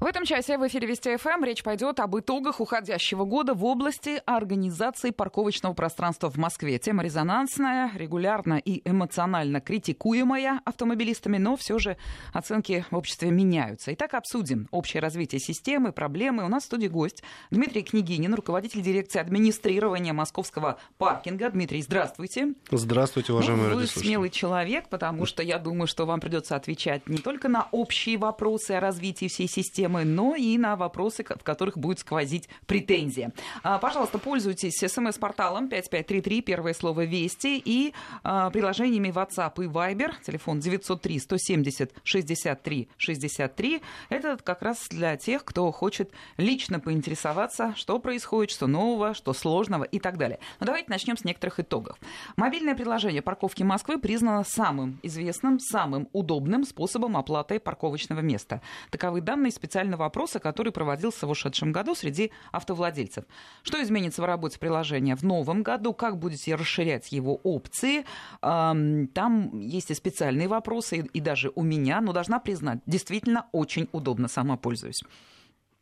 В этом часе в эфире Вести ФМ речь пойдет об итогах уходящего года в области организации парковочного пространства в Москве. Тема резонансная, регулярно и эмоционально критикуемая автомобилистами, но все же оценки в обществе меняются. Итак, обсудим общее развитие системы, проблемы. У нас в студии гость Дмитрий Княгинин, руководитель дирекции администрирования московского паркинга. Дмитрий, здравствуйте. Здравствуйте, уважаемые ну, Вы смелый человек, потому что я думаю, что вам придется отвечать не только на общие вопросы о развитии всей системы, темы, но и на вопросы, в которых будет сквозить претензия. А, пожалуйста, пользуйтесь смс-порталом 5533, первое слово «Вести» и а, приложениями WhatsApp и Viber, телефон 903 170 63 63. Это как раз для тех, кто хочет лично поинтересоваться, что происходит, что нового, что сложного и так далее. Но давайте начнем с некоторых итогов. Мобильное приложение парковки Москвы признано самым известным, самым удобным способом оплаты парковочного места. Таковы данные специально специального опроса, который проводился в ушедшем году среди автовладельцев. Что изменится в работе приложения в новом году? Как будете расширять его опции? Там есть и специальные вопросы, и даже у меня, но должна признать, действительно очень удобно, сама пользуюсь.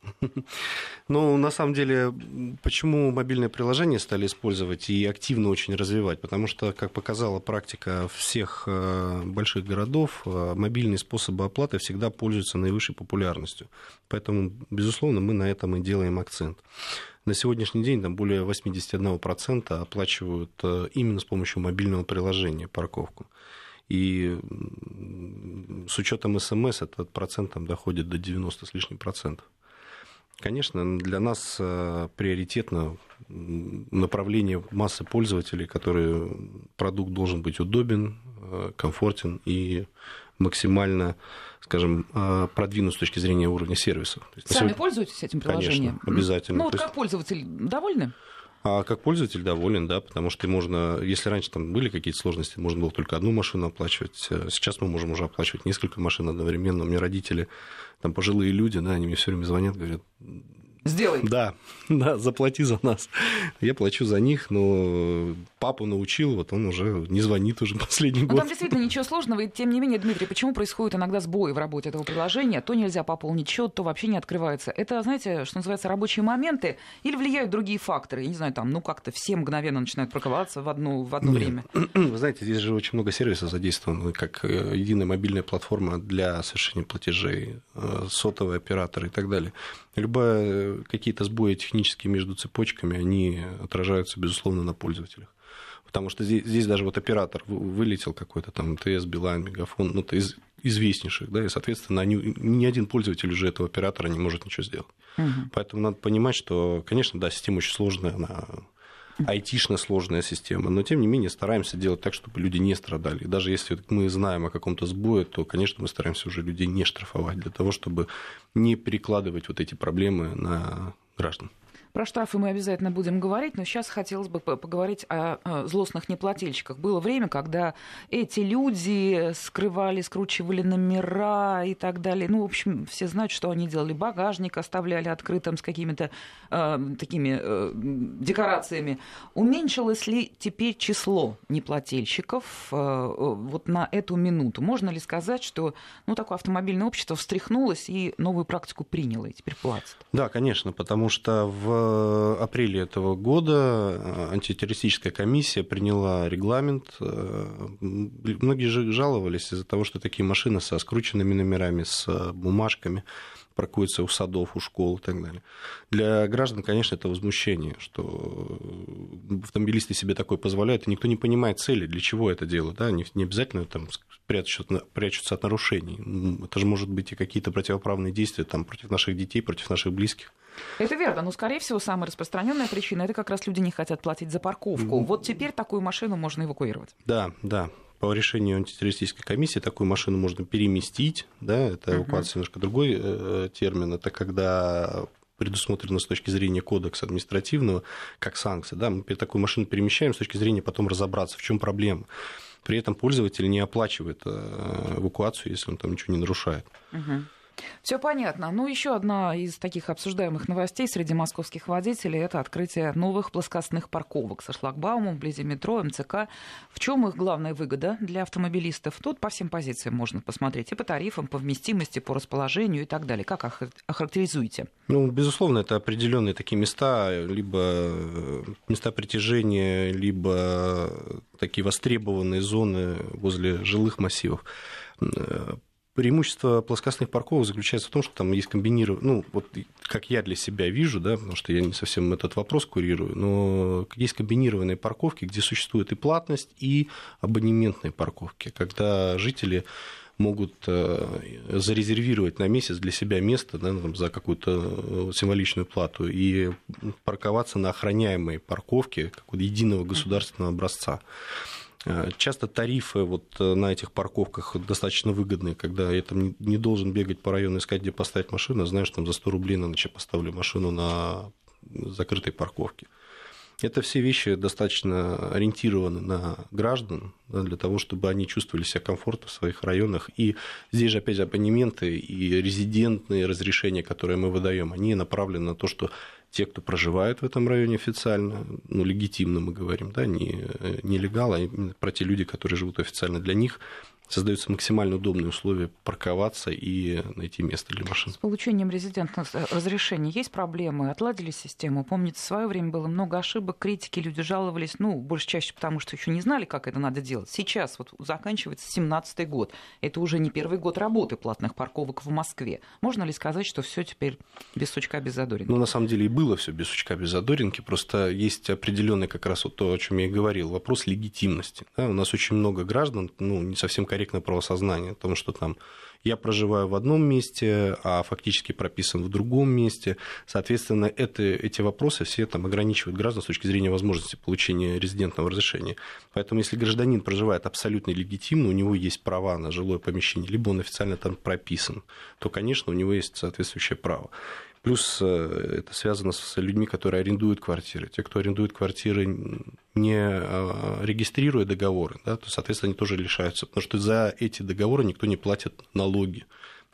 Ну, на самом деле, почему мобильное приложение стали использовать и активно очень развивать? Потому что, как показала практика всех э, больших городов, э, мобильные способы оплаты всегда пользуются наивысшей популярностью. Поэтому, безусловно, мы на этом и делаем акцент. На сегодняшний день там более 81% оплачивают э, именно с помощью мобильного приложения парковку. И с учетом СМС этот процент там доходит до 90 с лишним процентов. Конечно, для нас э, приоритетно направление массы пользователей, которые продукт должен быть удобен, э, комфортен и максимально, скажем, э, продвинут с точки зрения уровня сервиса. Сами сегодня... пользуетесь этим приложением? Конечно, обязательно. Ну вот как пользователь довольны? А как пользователь доволен, да, потому что можно, если раньше там были какие-то сложности, можно было только одну машину оплачивать, сейчас мы можем уже оплачивать несколько машин одновременно. У меня родители, там пожилые люди, да, они мне все время звонят, говорят, Сделай. Да, да, заплати за нас. Я плачу за них, но папу научил, вот он уже не звонит уже последний но год. Там действительно ничего сложного, и тем не менее, Дмитрий, почему происходит иногда сбои в работе этого приложения? То нельзя пополнить счет, то вообще не открывается. Это, знаете, что называется, рабочие моменты или влияют другие факторы? Я не знаю, там, ну как-то все мгновенно начинают парковаться в одно, в одно время. Вы знаете, здесь же очень много сервисов задействовано, как э, единая мобильная платформа для совершения платежей, э, сотовый оператор и так далее. Любая какие-то сбои технические между цепочками, они отражаются, безусловно, на пользователях. Потому что здесь, здесь даже вот оператор вылетел какой-то там ТС, Билайн, Мегафон, ну, это из известнейших, да, и, соответственно, они, ни один пользователь уже этого оператора не может ничего сделать. Угу. Поэтому надо понимать, что, конечно, да, система очень сложная, она айтишно сложная система, но тем не менее стараемся делать так, чтобы люди не страдали. И даже если мы знаем о каком-то сбое, то, конечно, мы стараемся уже людей не штрафовать для того, чтобы не перекладывать вот эти проблемы на граждан. Про штрафы мы обязательно будем говорить, но сейчас хотелось бы поговорить о злостных неплательщиках. Было время, когда эти люди скрывали, скручивали номера и так далее. Ну, в общем, все знают, что они делали. Багажник оставляли открытым с какими-то э, такими э, декорациями. Уменьшилось ли теперь число неплательщиков э, вот на эту минуту? Можно ли сказать, что ну, такое автомобильное общество встряхнулось и новую практику приняло и теперь платит? Да, конечно, потому что в апреле этого года э, антитеррористическая комиссия приняла регламент. Э, многие же жаловались из-за того, что такие машины со скрученными номерами, с бумажками паркуются у садов, у школ и так далее. Для граждан, конечно, это возмущение, что автомобилисты себе такое позволяют, и никто не понимает цели, для чего это делают. Да? Не обязательно там прячутся, прячутся от нарушений. Это же может быть и какие-то противоправные действия там, против наших детей, против наших близких. Это верно, но, скорее всего, самая распространенная причина это как раз люди не хотят платить за парковку. Вот теперь такую машину можно эвакуировать. Да, да. По решению антитеррористической комиссии такую машину можно переместить, да, это эвакуация uh-huh. немножко другой э, термин, это когда предусмотрено с точки зрения кодекса административного как санкция. Да, мы такую машину перемещаем с точки зрения потом разобраться, в чем проблема. При этом пользователь не оплачивает э, эвакуацию, если он там ничего не нарушает. Uh-huh. Все понятно. Ну, еще одна из таких обсуждаемых новостей среди московских водителей это открытие новых плоскостных парковок со шлагбаумом вблизи метро, МЦК. В чем их главная выгода для автомобилистов? Тут по всем позициям можно посмотреть. И по тарифам, по вместимости, по расположению и так далее. Как охарактеризуете? Ну, безусловно, это определенные такие места, либо э, места притяжения, либо такие востребованные зоны возле жилых массивов э, преимущество плоскостных парковок заключается в том, что там есть комбинированные, ну, вот как я для себя вижу, да, потому что я не совсем этот вопрос курирую, но есть комбинированные парковки, где существует и платность, и абонементные парковки, когда жители могут э, зарезервировать на месяц для себя место да, там, за какую-то символичную плату и парковаться на охраняемой парковке какого-то единого государственного образца. Э, часто тарифы вот э, на этих парковках достаточно выгодные, когда я там не должен бегать по району искать, где поставить машину, знаешь, там за 100 рублей на ночь я поставлю машину на закрытой парковке. Это все вещи достаточно ориентированы на граждан, да, для того, чтобы они чувствовали себя комфортно в своих районах. И здесь же опять абонементы и резидентные разрешения, которые мы выдаем, они направлены на то, что те, кто проживает в этом районе официально, ну, легитимно мы говорим, да, не нелегалы, а именно про те люди, которые живут официально, для них создаются максимально удобные условия парковаться и найти место для машин. С получением резидентных разрешений есть проблемы? Отладили систему? Помните, в свое время было много ошибок, критики, люди жаловались, ну, больше чаще потому, что еще не знали, как это надо делать. Сейчас вот заканчивается 17-й год. Это уже не первый год работы платных парковок в Москве. Можно ли сказать, что все теперь без сучка, без задоринки? Ну, на самом деле и было все без сучка, без задоринки. Просто есть определенный как раз вот то, о чем я и говорил, вопрос легитимности. Да? У нас очень много граждан, ну, не совсем корректно корректное правосознание, потому что там я проживаю в одном месте, а фактически прописан в другом месте. Соответственно, это, эти вопросы все там ограничивают граждан с точки зрения возможности получения резидентного разрешения. Поэтому, если гражданин проживает абсолютно легитимно, у него есть права на жилое помещение, либо он официально там прописан, то, конечно, у него есть соответствующее право. Плюс э, это связано с людьми, которые арендуют квартиры. Те, кто арендует квартиры, не а, регистрируя договоры, да, то, соответственно, они тоже лишаются, потому что за эти договоры никто не платит налоги.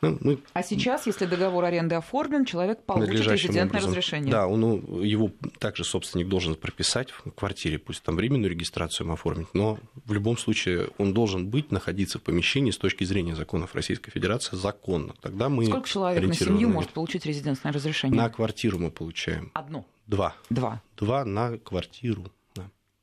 Ну, мы... А сейчас, если договор аренды оформлен, человек получит резидентное образом. разрешение. Да, он, ну, его также собственник должен прописать в квартире, пусть там временную регистрацию оформить, но в любом случае он должен быть, находиться в помещении с точки зрения законов Российской Федерации законно. Тогда мы Сколько человек на семью может получить резидентное разрешение? На квартиру мы получаем. Одно? Два. Два. Два на квартиру.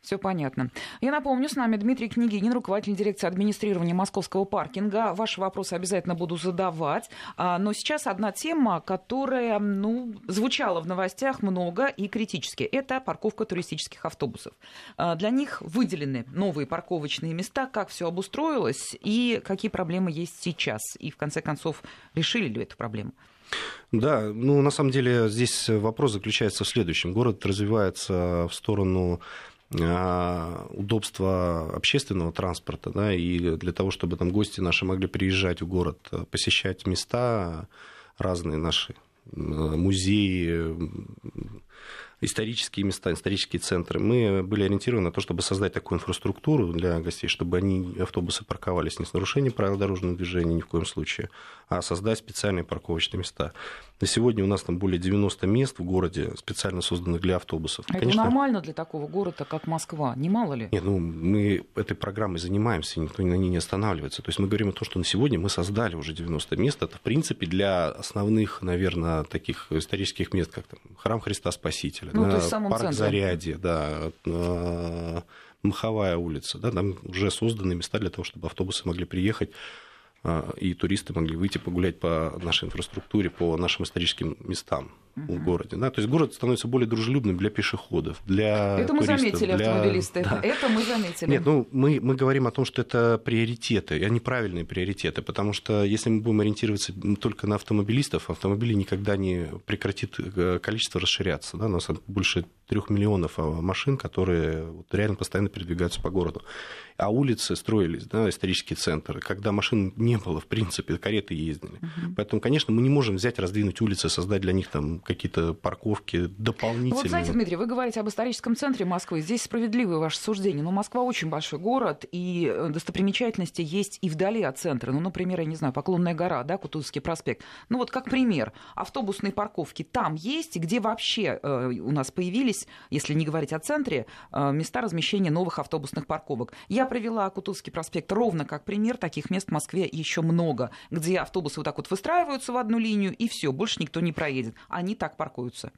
Все понятно. Я напомню, с нами Дмитрий Княгинин, руководитель дирекции администрирования московского паркинга. Ваши вопросы обязательно буду задавать. А, но сейчас одна тема, которая ну, звучала в новостях много и критически. Это парковка туристических автобусов. А, для них выделены новые парковочные места. Как все обустроилось и какие проблемы есть сейчас? И в конце концов, решили ли эту проблему? Да, ну на самом деле здесь вопрос заключается в следующем. Город развивается в сторону удобства общественного транспорта, да, и для того, чтобы там гости наши могли приезжать в город, посещать места разные наши, музеи, исторические места, исторические центры. Мы были ориентированы на то, чтобы создать такую инфраструктуру для гостей, чтобы они, автобусы парковались не с нарушением правил дорожного движения ни в коем случае, а создать специальные парковочные места. На сегодня у нас там более 90 мест в городе, специально созданных для автобусов. А Конечно, это нормально для такого города, как Москва? Не мало ли? Нет, ну, мы этой программой занимаемся, никто на ней не останавливается. То есть мы говорим о том, что на сегодня мы создали уже 90 мест. Это, в принципе, для основных, наверное, таких исторических мест, как там Храм Христа Спасителя, ну, да, парк центре. Зарядье, да, э, Маховая улица. Да, там уже созданы места для того, чтобы автобусы могли приехать и туристы могли выйти погулять по нашей инфраструктуре, по нашим историческим местам uh-huh. в городе. Да? То есть город становится более дружелюбным для пешеходов, для Это туристов, мы заметили, для... автомобилисты. Да. Это мы заметили. Нет, ну мы, мы говорим о том, что это приоритеты, и они правильные приоритеты, потому что если мы будем ориентироваться только на автомобилистов, автомобили никогда не прекратит э, количество расширяться. Да? У нас больше трех миллионов а, машин, которые вот реально постоянно передвигаются по городу. А улицы строились, да, исторические центры, когда машин не было, в принципе, кареты ездили. Uh-huh. Поэтому, конечно, мы не можем взять, раздвинуть улицы, создать для них там какие-то парковки дополнительные. Ну, вот знаете, Дмитрий, вы говорите об историческом центре Москвы. Здесь справедливое ваше суждение. Но Москва очень большой город, и э, достопримечательности есть и вдали от центра. Ну, например, я не знаю, Поклонная гора, да, Кутузовский проспект. Ну, вот как пример, автобусные парковки там есть, где вообще э, у нас появились, если не говорить о центре, э, места размещения новых автобусных парковок. Я привела Кутузовский проспект ровно как пример. Таких мест в Москве еще много, где автобусы вот так вот выстраиваются в одну линию, и все, больше никто не проедет. Они так паркуются.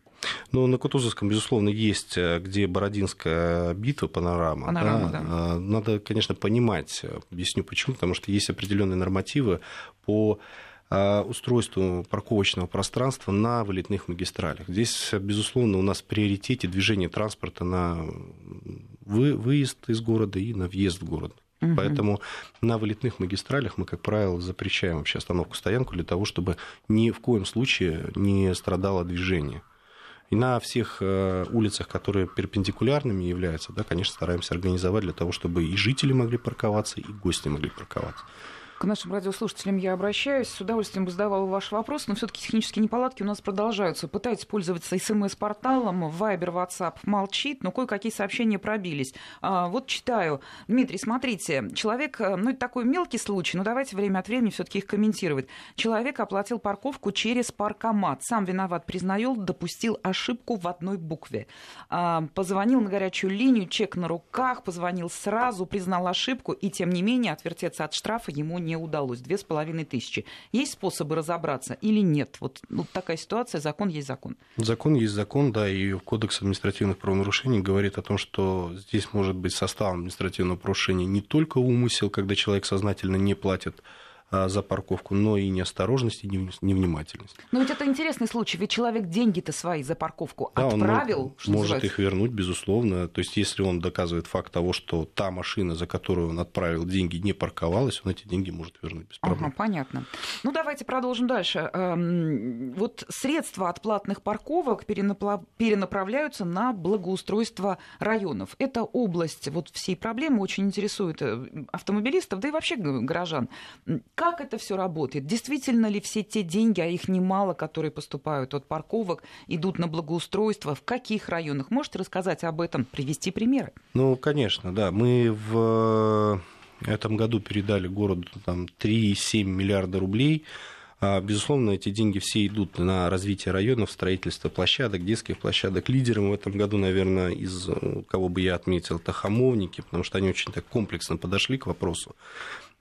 Ну, на Кутузовском, безусловно, есть, э, где Бородинская битва, панорама. панорама да. Да. Надо, конечно, понимать, объясню почему, потому что есть определенные нормативы по устройству парковочного пространства на вылетных магистралях. Здесь, безусловно, у нас в приоритете движение транспорта на выезд из города и на въезд в город. Угу. Поэтому на вылетных магистралях мы, как правило, запрещаем вообще остановку-стоянку для того, чтобы ни в коем случае не страдало движение. И на всех э, улицах, которые перпендикулярными являются, да, конечно, стараемся организовать для того, чтобы и жители могли парковаться, и гости могли парковаться. К нашим радиослушателям я обращаюсь. С удовольствием бы задавала ваш вопрос, но все-таки технические неполадки у нас продолжаются. Пытайтесь пользоваться смс-порталом, Вайбер, WhatsApp молчит, но кое-какие сообщения пробились. А, вот читаю. Дмитрий, смотрите, человек, э, ну это такой мелкий случай, но давайте время от времени все-таки их комментировать. Человек оплатил парковку через паркомат. Сам виноват, признаю, допустил ошибку в одной букве. А, позвонил на горячую линию, чек на руках, позвонил сразу, признал ошибку, и тем не менее отвертеться от штрафа ему не удалось. Две с половиной тысячи. Есть способы разобраться или нет? Вот ну, такая ситуация, закон есть закон. Закон есть закон, да, и Кодекс административных правонарушений говорит о том, что здесь может быть составом административного правонарушения не только умысел, когда человек сознательно не платит за парковку, но и неосторожность и невнимательность. Но ведь это интересный случай, ведь человек деньги-то свои за парковку да, отправил. Он что может называется? их вернуть, безусловно. То есть, если он доказывает факт того, что та машина, за которую он отправил деньги, не парковалась, он эти деньги может вернуть без проблем. Ага, понятно. Ну, давайте продолжим дальше. Эм, вот средства от платных парковок перенаправляются на благоустройство районов. Эта область вот всей проблемы очень интересует э, автомобилистов, да и вообще горожан. Как это все работает? Действительно ли все те деньги, а их немало, которые поступают от парковок, идут на благоустройство? В каких районах? Можете рассказать об этом, привести примеры? Ну, конечно, да. Мы в этом году передали городу там, 3,7 миллиарда рублей. А, безусловно, эти деньги все идут на развитие районов, строительство площадок, детских площадок. Лидером в этом году, наверное, из кого бы я отметил, это хамовники, потому что они очень так комплексно подошли к вопросу.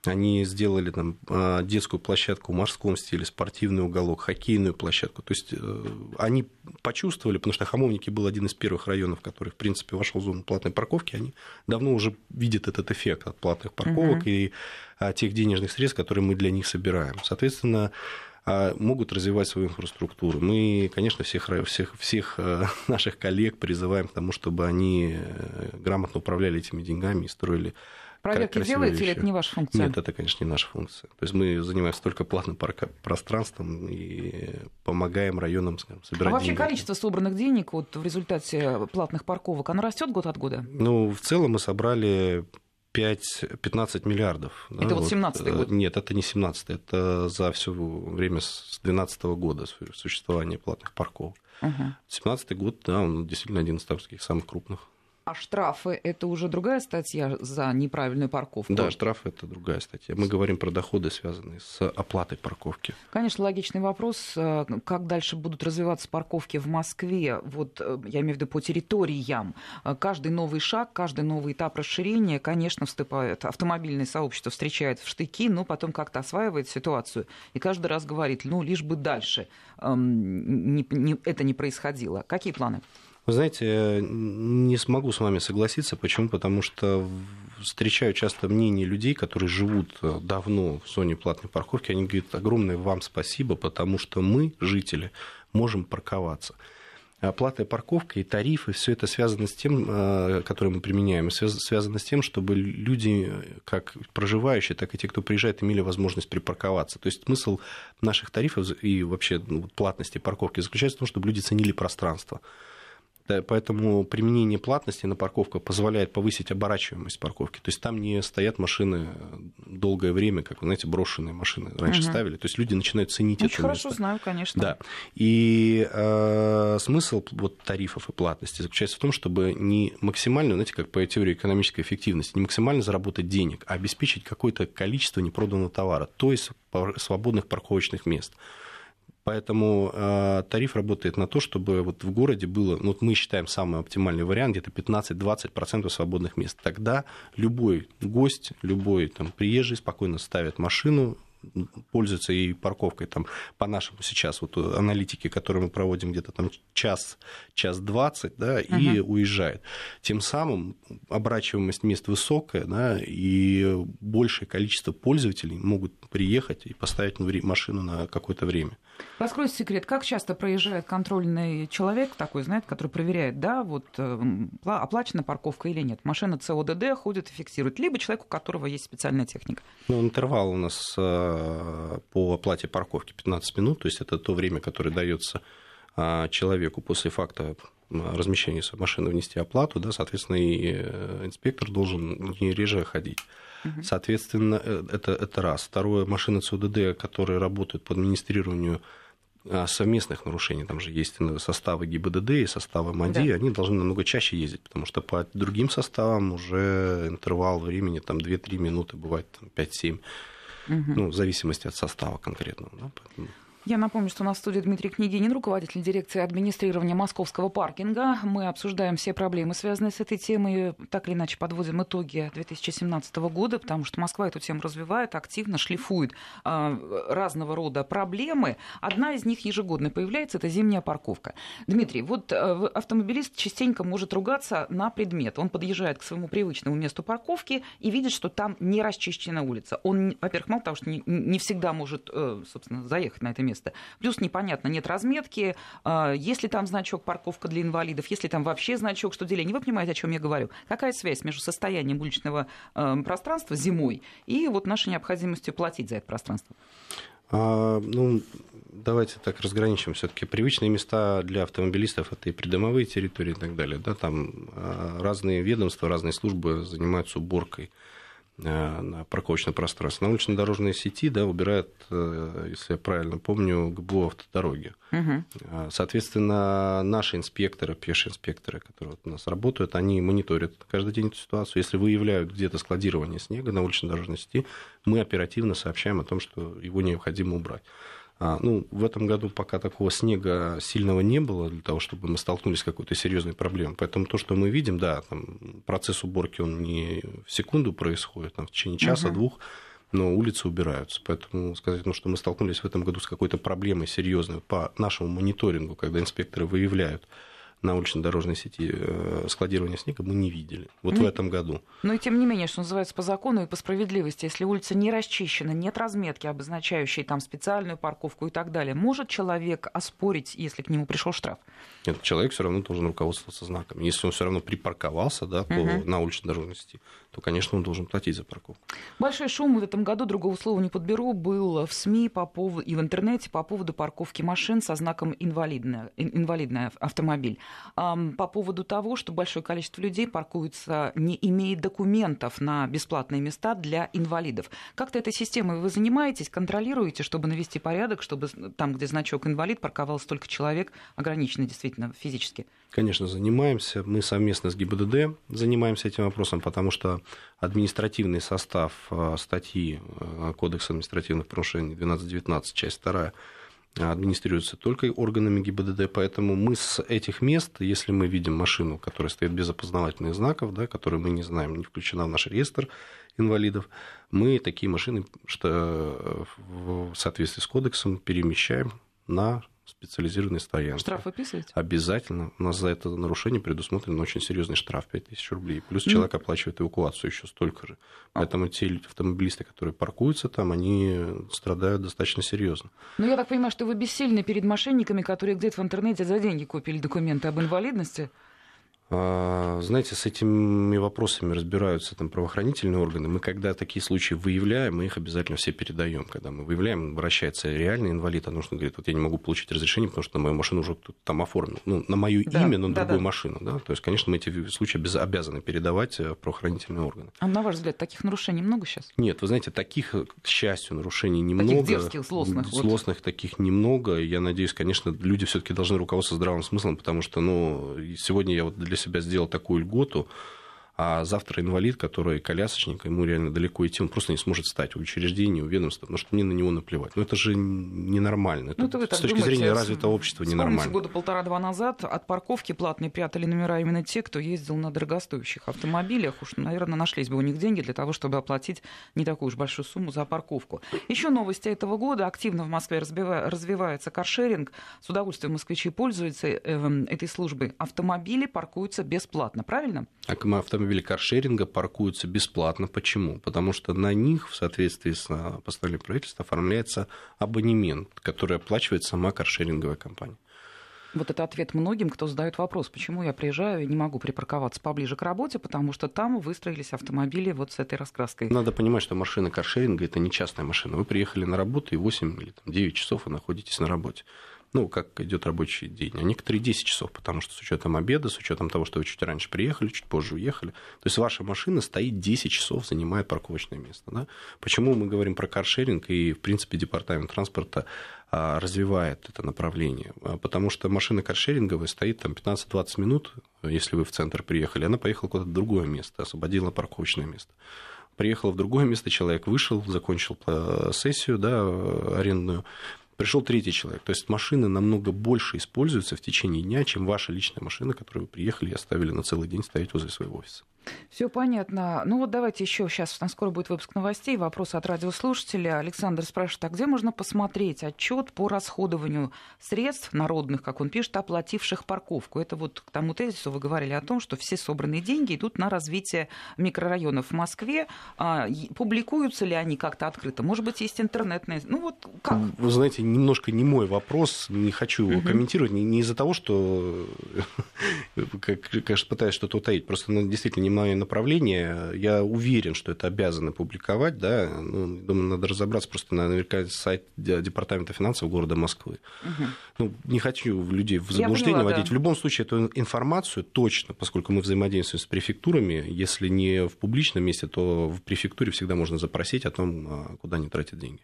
Они сделали там а, детскую площадку в морском стиле, спортивный уголок, хоккейную площадку. То есть э, они почувствовали, потому что Хамовники был один из первых районов, который, в принципе, вошел в зону платной парковки, они давно уже видят этот эффект от платных парковок угу. и тех денежных средств, которые мы для них собираем. Соответственно, а, могут развивать свою инфраструктуру. Мы, конечно, всех, всех, всех э, наших коллег призываем к тому, чтобы они э, грамотно управляли этими деньгами и строили Проверки делаете или это не ваша функция? Нет, это, конечно, не наша функция. То есть мы занимаемся только платным пространством и помогаем районам скажем, собирать А вообще деньги. количество собранных денег вот в результате платных парковок, оно растет год от года? Ну, в целом мы собрали 5, 15 миллиардов. Это да, вот 17 год? Нет, это не 17 это за все время с 2012 года существования платных парковок. Угу. 17 год, да, он действительно один из таких самых крупных. А штрафы – это уже другая статья за неправильную парковку? Да, штрафы – это другая статья. Мы говорим про доходы, связанные с оплатой парковки. Конечно, логичный вопрос. Э, как дальше будут развиваться парковки в Москве? Вот э, я имею в виду по территориям. Э, каждый новый шаг, каждый новый этап расширения, конечно, вступает. Автомобильное сообщество встречает в штыки, но потом как-то осваивает ситуацию. И каждый раз говорит, ну, лишь бы дальше эм, не, не, это не происходило. Какие планы? Вы знаете, не смогу с вами согласиться. Почему? Потому что встречаю часто мнение людей, которые живут э, давно в зоне платной парковки. Они говорят, огромное вам спасибо, потому что мы, жители, можем парковаться. Платная парковка и тарифы, все это связано с тем, э, которое мы применяем, связано с тем, чтобы люди, как проживающие, так и те, кто приезжает, имели возможность припарковаться. То есть смысл наших тарифов и вообще ну, платности парковки заключается в том, чтобы люди ценили пространство. Поэтому применение платности на парковках позволяет повысить оборачиваемость парковки. То есть там не стоят машины долгое время, как, вы знаете, брошенные машины раньше угу. ставили. То есть люди начинают ценить Очень это хорошо место. знаю, конечно. Да. И э, смысл вот, тарифов и платности заключается в том, чтобы не максимально, знаете, как по теории экономической эффективности, не максимально заработать денег, а обеспечить какое-то количество непроданного товара, то есть свободных парковочных мест. Поэтому э, тариф работает на то, чтобы вот в городе было, ну, вот мы считаем самый оптимальный вариант, где-то 15-20% свободных мест. Тогда любой гость, любой там, приезжий спокойно ставит машину, пользуется и парковкой там по нашему сейчас вот аналитике, которую мы проводим где-то там час, час двадцать, да, uh-huh. и уезжает. Тем самым оборачиваемость мест высокая, да, и большее количество пользователей могут приехать и поставить машину на какое-то время. Раскройте секрет, как часто проезжает контрольный человек, такой, знаете, который проверяет, да, вот эм, оплачена парковка или нет. Машина ЦОДД ходит и фиксирует, либо человек, у которого есть специальная техника. Ну, интервал у нас э, по оплате парковки 15 минут, то есть это то время, которое дается а, человеку после факта размещения машины внести оплату, да, соответственно, и э, инспектор должен не реже ходить. Соответственно, э, это, это раз. Второе, машины ЦУДД, которые работают по администрированию а, совместных нарушений, там же есть составы ГИБДД и составы МАДИ, да. они должны намного чаще ездить, потому что по другим составам уже интервал времени там 2-3 минуты, бывает 5-7, угу. ну, в зависимости от состава конкретного. Да, поэтому... Я напомню, что у нас в студии Дмитрий Княгинин, руководитель дирекции администрирования московского паркинга. Мы обсуждаем все проблемы, связанные с этой темой. Так или иначе подводим итоги 2017 года, потому что Москва эту тему развивает, активно шлифует э, разного рода проблемы. Одна из них ежегодно появляется, это зимняя парковка. Дмитрий, вот э, автомобилист частенько может ругаться на предмет. Он подъезжает к своему привычному месту парковки и видит, что там не расчищена улица. Он, во-первых, мало того, что не, не всегда может, э, собственно, заехать на это место, место. Плюс непонятно, нет разметки, а, если там значок парковка для инвалидов, если там вообще значок что деление. Вы понимаете, о чем я говорю? Какая связь между состоянием уличного а, пространства зимой и вот нашей необходимостью платить за это пространство? А, ну, давайте так разграничим. Все-таки привычные места для автомобилистов это и придомовые территории и так далее. Да, там а, разные ведомства, разные службы занимаются уборкой на парковочное пространство. На улично-дорожной сети да, убирают, э, если я правильно помню, ГБУ автодороги. Угу. Соответственно, наши инспекторы, пешие инспекторы, которые у нас работают, они мониторят каждый день эту ситуацию. Если выявляют где-то складирование снега на улично-дорожной сети, мы оперативно сообщаем о том, что его необходимо убрать. А, ну, в этом году пока такого снега сильного не было для того, чтобы мы столкнулись с какой-то серьезной проблемой. Поэтому то, что мы видим, да, там, процесс уборки, он не в секунду происходит, там, в течение часа-двух, но улицы убираются. Поэтому сказать, ну, что мы столкнулись в этом году с какой-то проблемой серьезной по нашему мониторингу, когда инспекторы выявляют на улично-дорожной сети э, складирования снега мы не видели. Вот ну, в этом году. Но и тем не менее, что называется, по закону и по справедливости, если улица не расчищена, нет разметки, обозначающей там специальную парковку и так далее, может человек оспорить, если к нему пришел штраф? Нет, человек все равно должен руководствоваться знаками. Если он все равно припарковался да, по, угу. на улично-дорожной сети, то, конечно, он должен платить за парковку. Большой шум в этом году, другого слова не подберу, был в СМИ по поводу, и в интернете по поводу парковки машин со знаком инвалидный, инвалидный автомобиль. По поводу того, что большое количество людей паркуются, не имея документов на бесплатные места для инвалидов. Как-то этой системой вы занимаетесь, контролируете, чтобы навести порядок, чтобы там, где значок инвалид, парковалось только человек, ограниченный действительно действительно физически? Конечно, занимаемся. Мы совместно с ГИБДД занимаемся этим вопросом, потому что административный состав э, статьи э, Кодекса административных нарушений 12.19, часть 2, администрируется только органами ГИБДД, поэтому мы с этих мест, если мы видим машину, которая стоит без опознавательных знаков, да, которую мы не знаем, не включена в наш реестр инвалидов, мы такие машины что э, в соответствии с кодексом перемещаем на специализированные стоянки. Штраф выписываете? Обязательно. У нас за это нарушение предусмотрен очень серьезный штраф 5000 рублей. Плюс mm. человек оплачивает эвакуацию еще столько же. Поэтому те автомобилисты, которые паркуются там, они страдают достаточно серьезно. Ну, я так понимаю, что вы бессильны перед мошенниками, которые где-то в интернете за деньги купили документы об инвалидности? А, знаете, с этими вопросами разбираются там, правоохранительные органы. Мы, когда такие случаи выявляем, мы их обязательно все передаем. Когда мы выявляем, обращается реальный инвалид, а нужно говорит, вот я не могу получить разрешение, потому что на мою машину уже там оформлено. Ну, на мое да, имя, но на да, другую да. машину. Да? То есть, конечно, мы эти случаи обязаны передавать э, в правоохранительные органы. А на ваш взгляд, таких нарушений много сейчас? Нет, вы знаете, таких, к счастью, нарушений немного. Таких дерзких, злостных. Злостных вот. таких немного. Я надеюсь, конечно, люди все таки должны руководствоваться здравым смыслом, потому что ну, сегодня я вот для себя сделал такую льготу, а завтра инвалид, который колясочник, ему реально далеко идти, он просто не сможет стать в учреждении, у ведомства, потому что мне на него наплевать. Но это же ненормально. Это, ну, это с точки думаете, зрения развитого общества ненормально. года полтора-два назад от парковки платные прятали номера именно те, кто ездил на дорогостоящих автомобилях. Уж, наверное, нашлись бы у них деньги для того, чтобы оплатить не такую уж большую сумму за парковку. Еще новости этого года. Активно в Москве развивается каршеринг. С удовольствием москвичи пользуются э, этой службой. Автомобили паркуются бесплатно, правильно? Автомобили автомобили каршеринга паркуются бесплатно. Почему? Потому что на них в соответствии с а, постановлением правительства оформляется абонемент, который оплачивает сама каршеринговая компания. Вот это ответ многим, кто задает вопрос, почему я приезжаю и не могу припарковаться поближе к работе, потому что там выстроились автомобили вот с этой раскраской. Надо понимать, что машина каршеринга – это не частная машина. Вы приехали на работу и 8 или 9 часов вы находитесь на работе ну, как идет рабочий день, а некоторые 10 часов, потому что с учетом обеда, с учетом того, что вы чуть раньше приехали, чуть позже уехали. То есть ваша машина стоит 10 часов, занимая парковочное место. Да? Почему мы говорим про каршеринг и, в принципе, департамент транспорта а, развивает это направление? А, потому что машина каршеринговая стоит там 15-20 минут, если вы в центр приехали, она поехала куда-то в другое место, освободила парковочное место приехал в другое место, человек вышел, закончил э, сессию да, арендную, пришел третий человек. То есть машины намного больше используются в течение дня, чем ваша личная машина, которую вы приехали и оставили на целый день стоять возле своего офиса. Все понятно. Ну вот давайте еще сейчас, у нас скоро будет выпуск новостей, вопрос от радиослушателя. Александр спрашивает, а где можно посмотреть отчет по расходованию средств народных, как он пишет, оплативших парковку? Это вот к тому тезису вы говорили о том, что все собранные деньги идут на развитие микрорайонов в Москве. А, публикуются ли они как-то открыто? Может быть, есть интернетные... Ну вот как? Вы знаете, немножко не мой вопрос, не хочу его угу. комментировать, не, не из-за того, что, конечно, пытаюсь что-то утаить, просто ну, действительно не мое направление. Я уверен, что это обязаны публиковать, да, ну, думаю, надо разобраться просто наверняка сайт Департамента финансов города Москвы. Угу. Ну, не хочу людей в заблуждение поняла, вводить. Да. В любом случае, эту информацию точно, поскольку мы взаимодействуем с префектурами, если не в публичном месте, то в префектуре всегда можно запросить о том, а, куда они тратят деньги.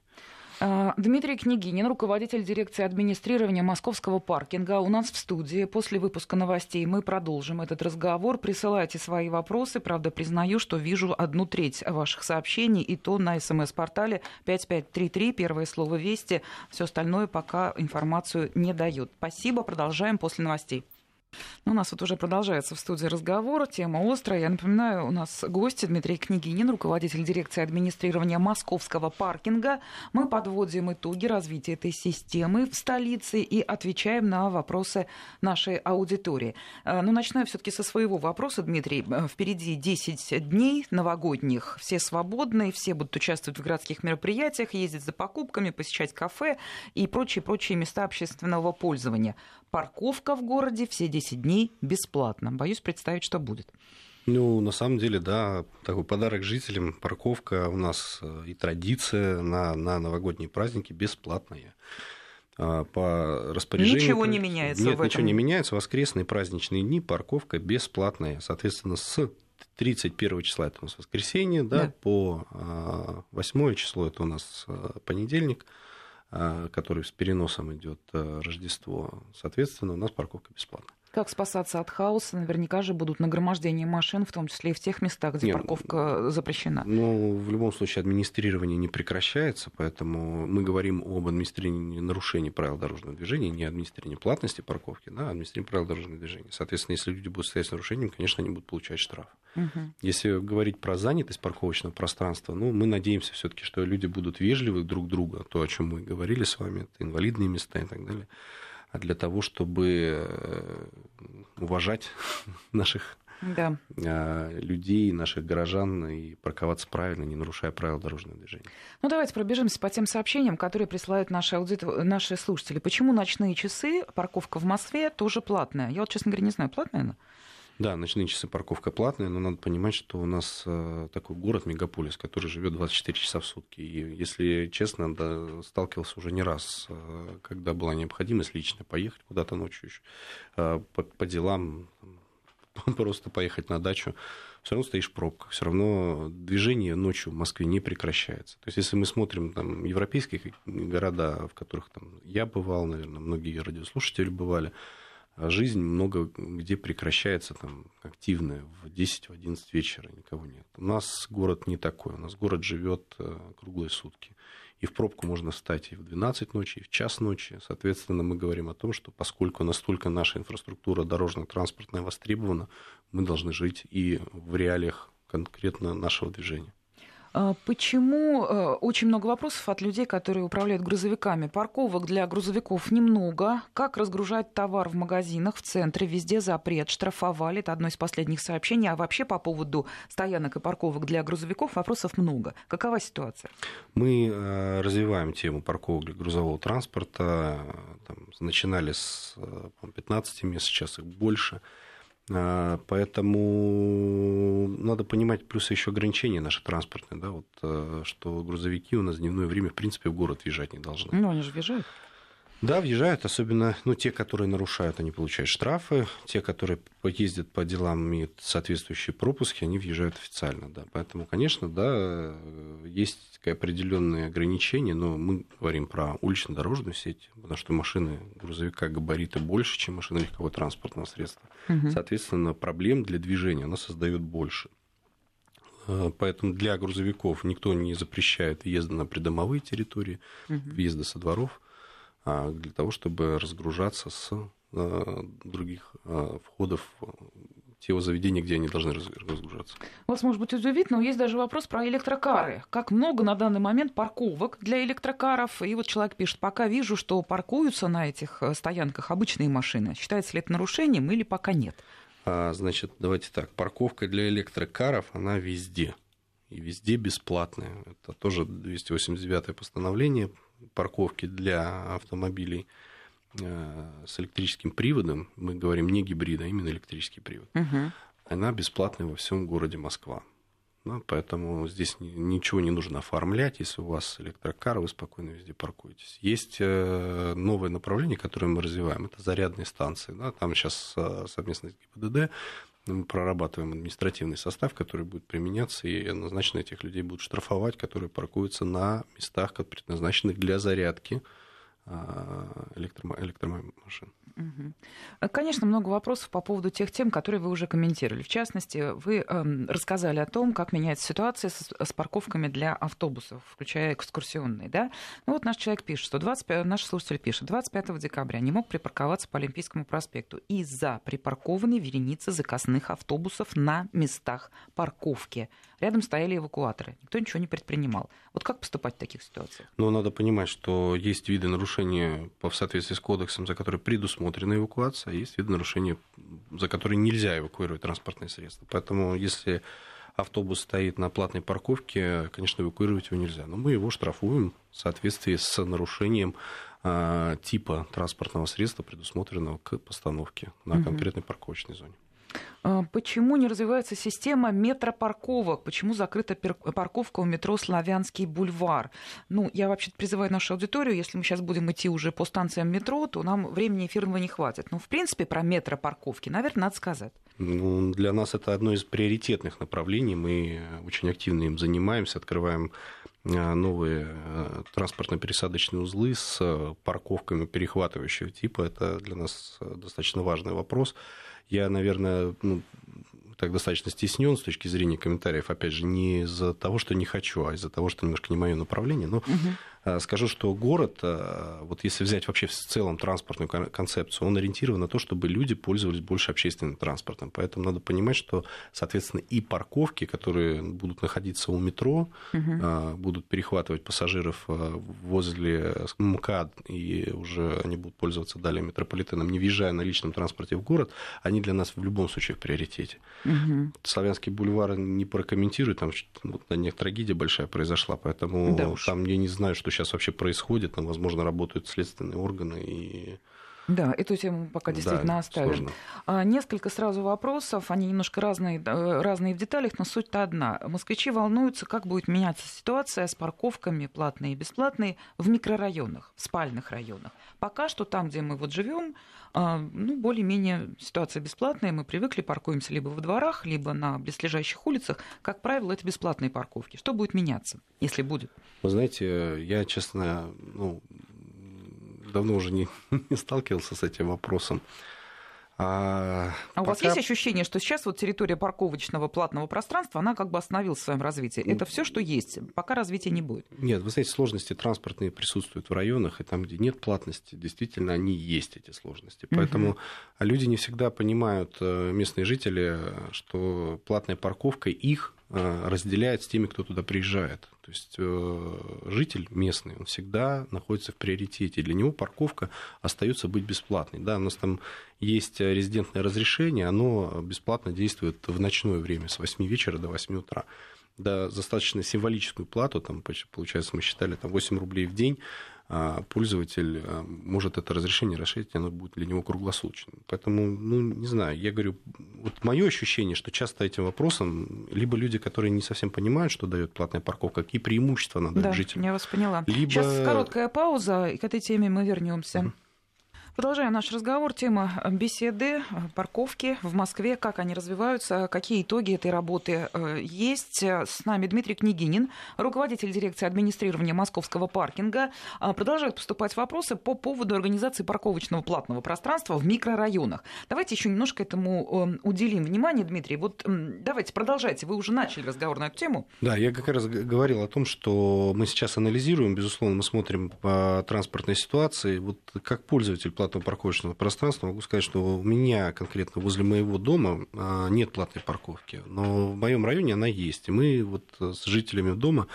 А, Дмитрий Княгинин, руководитель дирекции администрирования Московского паркинга, у нас в студии. После выпуска новостей мы продолжим этот разговор. Присылайте свои вопросы. Правда, признаю, что вижу одну треть ваших сообщений, и то на смс-портале 5533, первое слово «Вести». Все остальное пока информацию не дает. Спасибо. Продолжаем после новостей. Ну, у нас вот уже продолжается в студии разговор, тема острая. Я напоминаю, у нас гости Дмитрий Княгинин, руководитель дирекции администрирования московского паркинга. Мы подводим итоги развития этой системы в столице и отвечаем на вопросы нашей аудитории. Э, ну, начинаю все таки со своего вопроса, Дмитрий. Э, впереди 10 дней новогодних. Все свободные, все будут участвовать в городских мероприятиях, ездить за покупками, посещать кафе и прочие-прочие места общественного пользования. Парковка в городе все 10 дней бесплатно. Боюсь представить, что будет. Ну, на самом деле, да, такой подарок жителям. Парковка у нас э, и традиция на, на новогодние праздники бесплатная. По распоряжению... Ничего не меняется Нет, в этом. ничего не меняется. Воскресные праздничные дни парковка бесплатная. Соответственно, с 31 числа это у нас воскресенье, да, да. по 8 а, число это у нас а, понедельник – а, который с переносом идет Рождество, соответственно, у нас парковка бесплатная. Как спасаться от хаоса? Наверняка же будут нагромождения машин, в том числе и в тех местах, где Нет, парковка запрещена. Ну, в любом случае, администрирование не прекращается, поэтому мы говорим об администрировании нарушений правил дорожного движения, не администрировании платности парковки, да, а администрировании правил дорожного движения. Соответственно, если люди будут стоять с нарушением, конечно, они будут получать штраф. Угу. Если говорить про занятость парковочного пространства, ну, мы надеемся все-таки, что люди будут вежливы друг друга, то, о чем мы говорили с вами, это инвалидные места и так далее а для того, чтобы э, уважать наших да. А, людей, наших горожан и парковаться правильно, не нарушая правила дорожного движения. Ну, давайте пробежимся по тем сообщениям, которые присылают наши, аудит... наши слушатели. Почему ночные часы, парковка в Москве тоже платная? Я вот, честно говоря, не знаю, платная она? Да, ночные часы парковка платная, но надо понимать, что у нас э, такой город, мегаполис, который живет 24 часа в сутки. И, если честно, да, сталкивался уже не раз, э, когда была необходимость лично поехать куда-то ночью еще, э, по, по делам, просто поехать на дачу, все равно стоишь в пробках, все равно движение ночью в Москве не прекращается. То есть, если мы смотрим там, европейские города, в которых там, я бывал, наверное, многие радиослушатели бывали, жизнь много где прекращается там, активная в 10-11 вечера, никого нет. У нас город не такой, у нас город живет э, круглые сутки. И в пробку можно встать и в 12 ночи, и в час ночи. Соответственно, мы говорим о том, что поскольку настолько наша инфраструктура дорожно-транспортная востребована, мы должны жить и в реалиях конкретно нашего движения. А почему э, очень много вопросов от людей, которые управляют грузовиками? Парковок для грузовиков немного. Как разгружать товар в магазинах, в центре, везде запрет, штрафовали. Это одно из последних сообщений. А вообще по поводу стоянок и парковок для грузовиков вопросов много. Какова ситуация? Мы э, развиваем тему парковок для грузового транспорта. Там, начинали с 15 мест, сейчас их больше. А, поэтому надо понимать плюсы еще ограничения наши транспортные, да, вот, э, что грузовики у нас в дневное время, в принципе, в город въезжать не должны. Ну, они же въезжают. Да, въезжают, особенно ну, те, которые нарушают, они получают штрафы. Те, которые ездят по делам, имеют соответствующие пропуски, они въезжают официально. Да. Поэтому, конечно, да, есть определенные ограничения, но мы говорим про улично-дорожную сеть, потому что машины грузовика габариты больше, чем машины легкового транспортного средства. Угу. Соответственно, проблем для движения она создает больше. Э, поэтому для грузовиков никто не запрещает въезда на придомовые территории, угу. въезда со дворов для того, чтобы разгружаться с а, других а, входов те заведения, где они должны разгружаться. Вас, может быть, удивит, но есть даже вопрос про электрокары. Как много на данный момент парковок для электрокаров? И вот человек пишет, пока вижу, что паркуются на этих э, стоянках обычные машины. Считается ли это нарушением или пока нет? А, значит, давайте так. Парковка для электрокаров, она везде. И везде бесплатная. Это тоже 289 постановление парковки для автомобилей э, с электрическим приводом, мы говорим не гибрида, а именно электрический привод, угу. она бесплатная во всем городе Москва. Ну, поэтому здесь ничего не нужно оформлять. Если у вас электрокар, вы спокойно везде паркуетесь. Есть э, новое направление, которое мы развиваем. Это зарядные станции. Да? Там сейчас э, совместно с ГИБДД мы прорабатываем административный состав, который будет применяться, и однозначно этих людей будут штрафовать, которые паркуются на местах, предназначенных для зарядки а, электромашин. Конечно, много вопросов по поводу тех тем, которые вы уже комментировали. В частности, вы э, рассказали о том, как меняется ситуация с, парковками для автобусов, включая экскурсионные. Да? Ну вот наш человек пишет, что 25, наш слушатель пишет, 25 декабря не мог припарковаться по Олимпийскому проспекту из-за припаркованной вереницы заказных автобусов на местах парковки. Рядом стояли эвакуаторы. Никто ничего не предпринимал. Вот как поступать в таких ситуациях? Ну, надо понимать, что есть виды нарушения в соответствии с кодексом, за которые предусмотрена эвакуация, а есть виды нарушения, за которые нельзя эвакуировать транспортные средства. Поэтому, если автобус стоит на платной парковке, конечно, эвакуировать его нельзя. Но мы его штрафуем в соответствии с нарушением а, типа транспортного средства, предусмотренного к постановке на угу. конкретной парковочной зоне. А, почему не развивается система метропарковок? Почему закрыта парковка у метро Славянский бульвар? Ну, я вообще призываю нашу аудиторию, если мы сейчас будем идти уже по станциям метро, то нам времени эфирного не хватит. Но, в принципе, про метропарковки, наверное, надо сказать. Ну, для нас это одно из приоритетных направлений. Мы очень активно им занимаемся, открываем а, новые а, транспортно-пересадочные узлы с парковками перехватывающего типа. Это для нас достаточно важный вопрос. Я, наверное, ну, так достаточно стеснен с точки зрения комментариев, опять же, не из-за того, что не хочу, а из-за того, что немножко не мое направление. Но угу. Э, скажу, что город, э, вот если взять вообще в целом транспортную концепцию, он ориентирован на то, чтобы люди пользовались больше общественным транспортом. Поэтому надо понимать, что, соответственно, и парковки, которые будут находиться у метро, угу. будут перехватывать пассажиров возле МКАД, и уже они будут пользоваться далее метрополитеном, не въезжая на личном транспорте в город, они для нас в любом случае в приоритете. Угу. Славянский бульвар не прокомментирует, там вот, на них трагедия большая произошла, поэтому да там я не знаю, что сейчас вообще происходит, там, возможно, работают следственные органы и Да, эту тему пока действительно да, оставим. Сложно. А, несколько сразу вопросов, они немножко разные, разные в деталях, но суть-то одна. Москвичи волнуются, как будет меняться ситуация с парковками платные и бесплатные в микрорайонах, в спальных районах. Пока что там, где мы вот живем, а, ну, более-менее ситуация бесплатная, мы привыкли, паркуемся либо во дворах, либо на близлежащих улицах. Как правило, это бесплатные парковки. Что будет меняться, если будет? Вы знаете, я, честно, ну, давно уже не, не сталкивался с этим вопросом. А, а у вас есть ощущение, что сейчас вот территория парковочного платного пространства, она как бы остановилась в своем развитии? Это все, что есть, пока развития не будет? Нет, вы знаете, сложности транспортные присутствуют в районах, и там, где нет платности, действительно, они есть, эти сложности. Поэтому угу. люди не всегда понимают, э, местные жители, что платная парковка их Э, разделяет с теми, кто туда приезжает. То есть э, житель местный, он всегда находится в приоритете. Для него парковка остается быть бесплатной. Да, у нас там есть резидентное разрешение, оно бесплатно действует в ночное время с 8 вечера до 8 утра. Да, достаточно символическую плату, там, получается, мы считали там, 8 рублей в день, пользователь а, может это разрешение расширить, оно будет для него круглосуточным. Поэтому, ну, не знаю, я говорю, вот мое ощущение, что часто этим вопросом либо люди, которые не совсем понимают, что дает платная парковка, какие преимущества надо да, жителям. я вас поняла. Либо... Сейчас короткая пауза, и к этой теме мы вернемся. Mm-hmm. Продолжаем наш разговор. Тема беседы, парковки в Москве, как они развиваются, какие итоги этой работы э, есть. С нами Дмитрий Княгинин, руководитель дирекции администрирования московского паркинга. А, продолжают поступать вопросы по поводу организации парковочного платного пространства в микрорайонах. Давайте еще немножко этому э, уделим внимание, Дмитрий. Вот давайте продолжайте. Вы уже начали разговор на эту тему. Да, я как раз говорил о том, что мы сейчас анализируем, безусловно, мы смотрим по транспортной ситуации, вот как пользователь платного парковочного пространства, могу сказать, что у меня конкретно возле моего дома а, нет платной парковки, но в моем районе она есть. И мы вот с жителями дома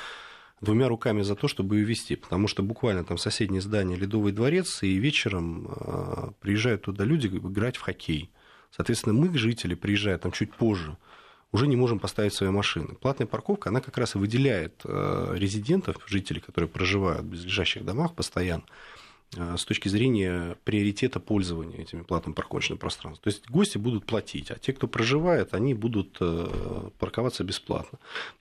двумя руками за то, чтобы ее вести, потому что буквально там соседнее здание Ледовый дворец, и вечером а, приезжают туда люди играть в хоккей. Соответственно, мы, жители, приезжая там чуть позже, уже не можем поставить свои машины. Платная парковка, она как раз и выделяет а, резидентов, жителей, которые проживают в близлежащих домах постоянно, Э, с точки зрения приоритета пользования этими платным парковочным пространством. То есть гости будут платить, а те, кто проживает, они будут э, парковаться бесплатно.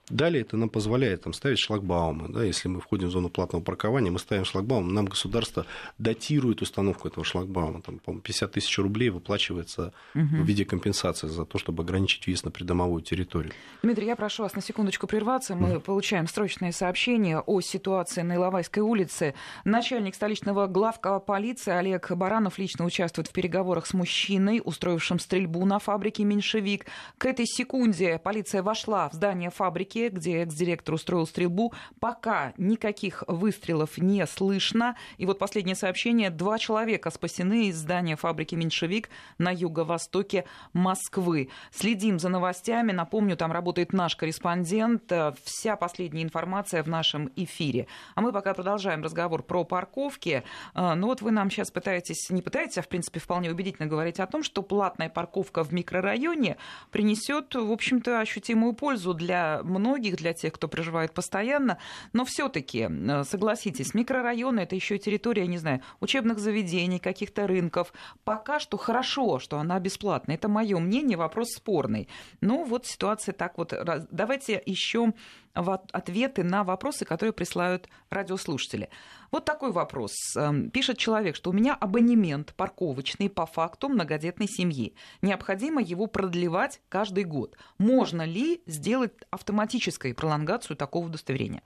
Далее это нам позволяет там, ставить шлагбаумы. Да, если мы входим в зону платного паркования, мы ставим шлагбаум, нам государство датирует установку этого шлагбаума. Там, по 50 тысяч рублей выплачивается угу. в виде компенсации за то, чтобы ограничить въезд на придомовую территорию. Дмитрий, я прошу вас на секундочку прерваться. Мы угу. получаем срочное сообщение о ситуации на Иловайской улице. Начальник столичного главка полиции Олег Баранов лично участвует в переговорах с мужчиной, устроившим стрельбу на фабрике «Меньшевик». К этой секунде полиция вошла в здание фабрики где экс-директор устроил стрельбу. Пока никаких выстрелов не слышно. И вот последнее сообщение. Два человека спасены из здания фабрики «Меньшевик» на юго-востоке Москвы. Следим за новостями. Напомню, там работает наш корреспондент. Вся последняя информация в нашем эфире. А мы пока продолжаем разговор про парковки. А, ну вот вы нам сейчас пытаетесь, не пытаетесь, а в принципе вполне убедительно говорить о том, что платная парковка в микрорайоне принесет, в общем-то, ощутимую пользу для многих для тех, кто проживает постоянно. Но все-таки, согласитесь, микрорайоны это еще территория, не знаю, учебных заведений, каких-то рынков. Пока что хорошо, что она бесплатная. Это мое мнение, вопрос спорный. Но вот ситуация так вот. Давайте еще ответы на вопросы, которые присылают радиослушатели. Вот такой вопрос. Эм, пишет человек, что у меня абонемент парковочный по факту многодетной семьи. Необходимо его продлевать каждый год. Можно ли сделать автоматическую пролонгацию такого удостоверения?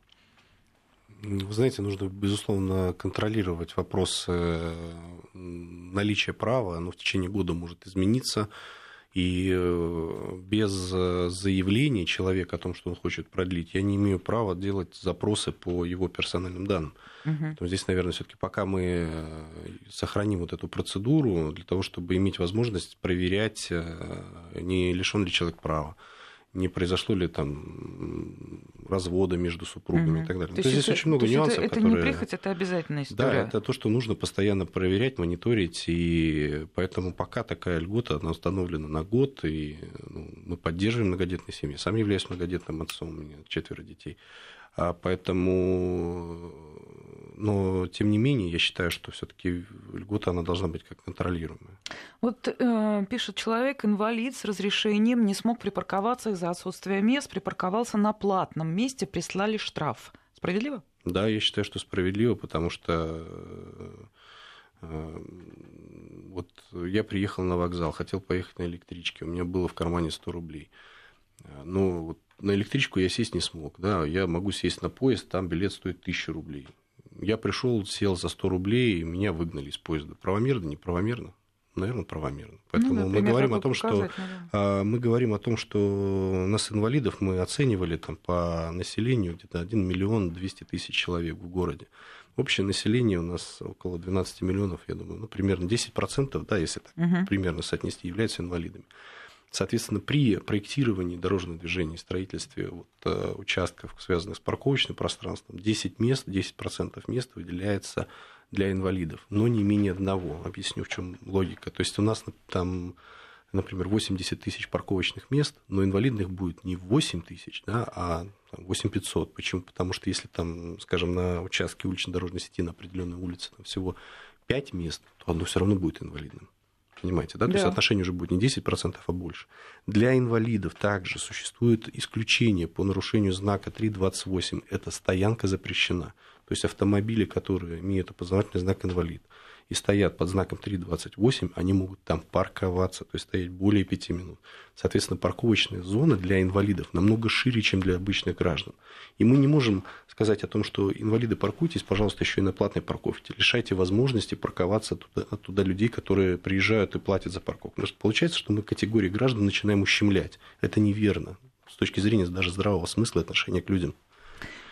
Вы знаете, нужно, безусловно, контролировать вопрос наличия права. Оно в течение года может измениться. И э, без э, заявления человека о том, что он хочет продлить, я не имею права делать запросы по его персональным данным. Угу. здесь, наверное, все-таки пока мы э, сохраним вот эту процедуру для того, чтобы иметь возможность проверять, не лишен ли человек права не произошло ли там развода между супругами угу. и так далее. То, то есть здесь это, очень много нюансов. Это, это которые... не прихоть, это обязательная история. Да, это то, что нужно постоянно проверять, мониторить, и поэтому пока такая льгота, она установлена на год, и ну, мы поддерживаем многодетные семьи. Сам являюсь многодетным отцом, у меня четверо детей. А поэтому но тем не менее я считаю, что все-таки льгота она должна быть как контролируемая. Вот э, пишет человек, инвалид с разрешением не смог припарковаться из-за отсутствия мест, припарковался на платном месте, прислали штраф. Справедливо? Да, я считаю, что справедливо, потому что э, вот я приехал на вокзал, хотел поехать на электричке, у меня было в кармане 100 рублей. Ну, вот на электричку я сесть не смог. Да, я могу сесть на поезд, там билет стоит 1000 рублей. Я пришел, сел за 100 рублей, и меня выгнали из поезда. Правомерно, неправомерно? Наверное, правомерно. Поэтому ну, да, мы говорим о том, что наверное. мы говорим о том, что нас инвалидов мы оценивали там по населению где-то 1 миллион 200 тысяч человек в городе. Общее население у нас около 12 миллионов, я думаю, ну, примерно 10%, да, если так угу. примерно соотнести, являются инвалидами. Соответственно, при проектировании дорожного движения и строительстве вот, э, участков, связанных с парковочным пространством, 10 мест, 10% мест выделяется для инвалидов, но не менее одного. Объясню, в чем логика. То есть у нас там, например, 80 тысяч парковочных мест, но инвалидных будет не 8 тысяч, да, а 8 500. Почему? Потому что если там, скажем, на участке уличной дорожной сети на определенной улице там всего 5 мест, то одно все равно будет инвалидным. Понимаете, да? да? То есть отношение уже будет не 10%, а больше. Для инвалидов также существует исключение по нарушению знака 3.28. Это стоянка запрещена. То есть автомобили, которые имеют опознавательный знак инвалид, и стоят под знаком 3.28, они могут там парковаться, то есть стоять более 5 минут. Соответственно, парковочная зона для инвалидов намного шире, чем для обычных граждан. И мы не можем сказать о том, что инвалиды паркуйтесь, пожалуйста, еще и на платной парковке. Лишайте возможности парковаться туда, туда людей, которые приезжают и платят за парковку. Потому что получается, что мы категории граждан начинаем ущемлять. Это неверно с точки зрения даже здравого смысла отношения к людям.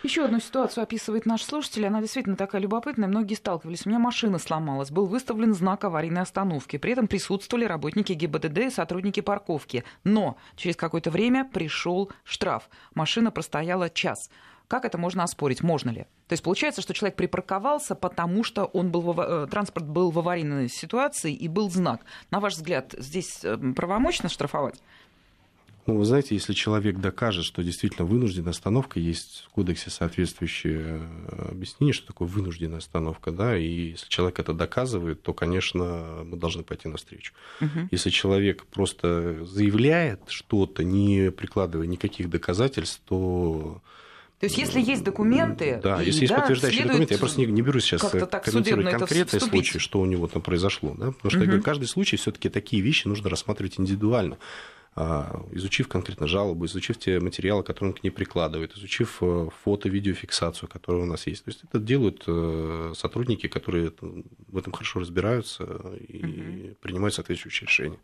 Еще одну ситуацию описывает наш слушатель. Она действительно такая любопытная. Многие сталкивались. У меня машина сломалась. Был выставлен знак аварийной остановки. При этом присутствовали работники ГИБДД и сотрудники парковки. Но через какое-то время пришел штраф. Машина простояла час. Как это можно оспорить? Можно ли? То есть получается, что человек припарковался, потому что он был в, э, транспорт был в аварийной ситуации и был знак. На ваш взгляд, здесь э, правомочно штрафовать? Ну, вы знаете, если человек докажет, что действительно вынужденная остановка, есть в кодексе соответствующее э, объяснение, что такое вынужденная остановка, да, и если человек это доказывает, то, конечно, мы должны пойти навстречу. Угу. Если человек просто заявляет что-то, не прикладывая никаких доказательств, то то есть, если есть документы... Да, и, если есть да, подтверждающие документы, я просто не, не берусь сейчас комментировать конкретный случай, что у него там произошло. Да? Потому что угу. я говорю, каждый случай все таки такие вещи нужно рассматривать индивидуально. А, изучив конкретно жалобу, изучив те материалы, которые он к ней прикладывает, изучив э, фото-видеофиксацию, которая у нас есть. То есть это делают э, сотрудники, которые в этом хорошо разбираются и угу. принимают соответствующие решения.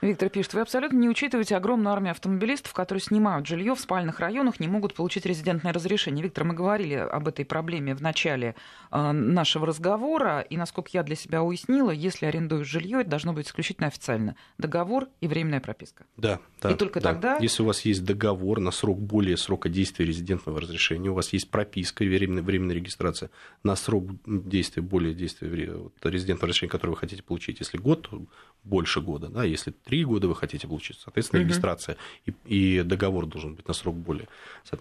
Виктор пишет, вы абсолютно не учитываете огромную армию автомобилистов, которые снимают жилье в спальных районах, не могут получить резидентное разрешение. Виктор, мы говорили об этой проблеме в начале э, нашего разговора, и, насколько я для себя уяснила, если арендуешь жилье, это должно быть исключительно официально. Договор и временная прописка. Да, да. И только да. тогда... Если у вас есть договор на срок более срока действия резидентного разрешения, у вас есть прописка, временная, временная регистрация на срок действия более действия вот, резидентного разрешения, которое вы хотите получить, если год, больше года, да, если три года вы хотите получить, соответственно, угу. регистрация и, и договор должен быть на срок более.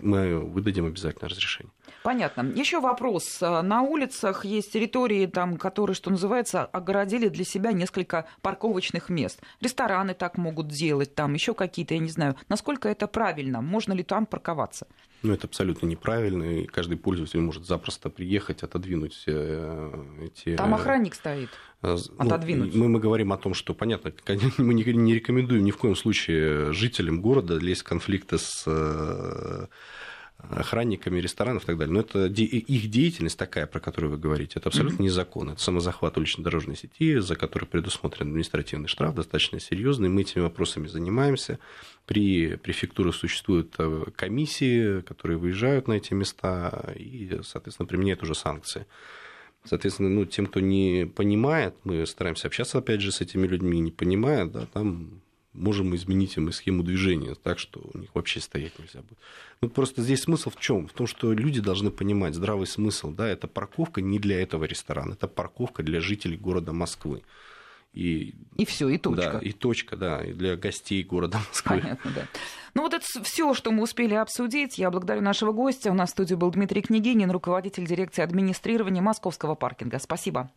Мы выдадим обязательно разрешение. Понятно. Еще вопрос. На улицах есть территории, там, которые, что называется, огородили для себя несколько парковочных мест. Рестораны так могут делать, там еще какие-то, я не знаю. Насколько это правильно? Можно ли там парковаться? Ну, это абсолютно неправильно, и каждый пользователь может запросто приехать, отодвинуть э, эти... Там охранник стоит. Э, ну, отодвинуть. Мы, мы говорим о том, что, понятно, мы не, не рекомендуем ни в коем случае жителям города лезть в конфликты с э, охранниками ресторанов и так далее. Но это их деятельность такая, про которую вы говорите, это абсолютно mm-hmm. незаконно. Это самозахват уличной дорожной сети, за который предусмотрен административный штраф, достаточно серьезный. Мы этими вопросами занимаемся. При префектурах существуют э, комиссии, которые выезжают на эти места и, соответственно, применяют уже санкции. Соответственно, ну, тем, кто не понимает, мы стараемся общаться, опять же, с этими людьми, не понимая, да, там можем изменить им и схему движения так, что у них вообще стоять нельзя будет. Ну, просто здесь смысл в чем? В том, что люди должны понимать здравый смысл. Да, это парковка не для этого ресторана, это парковка для жителей города Москвы. И, и все, и точка. Да, и точка, да, и для гостей города Москвы. Понятно, да. Ну вот это все, что мы успели обсудить. Я благодарю нашего гостя. У нас в студии был Дмитрий Княгинин, руководитель дирекции администрирования Московского паркинга. Спасибо.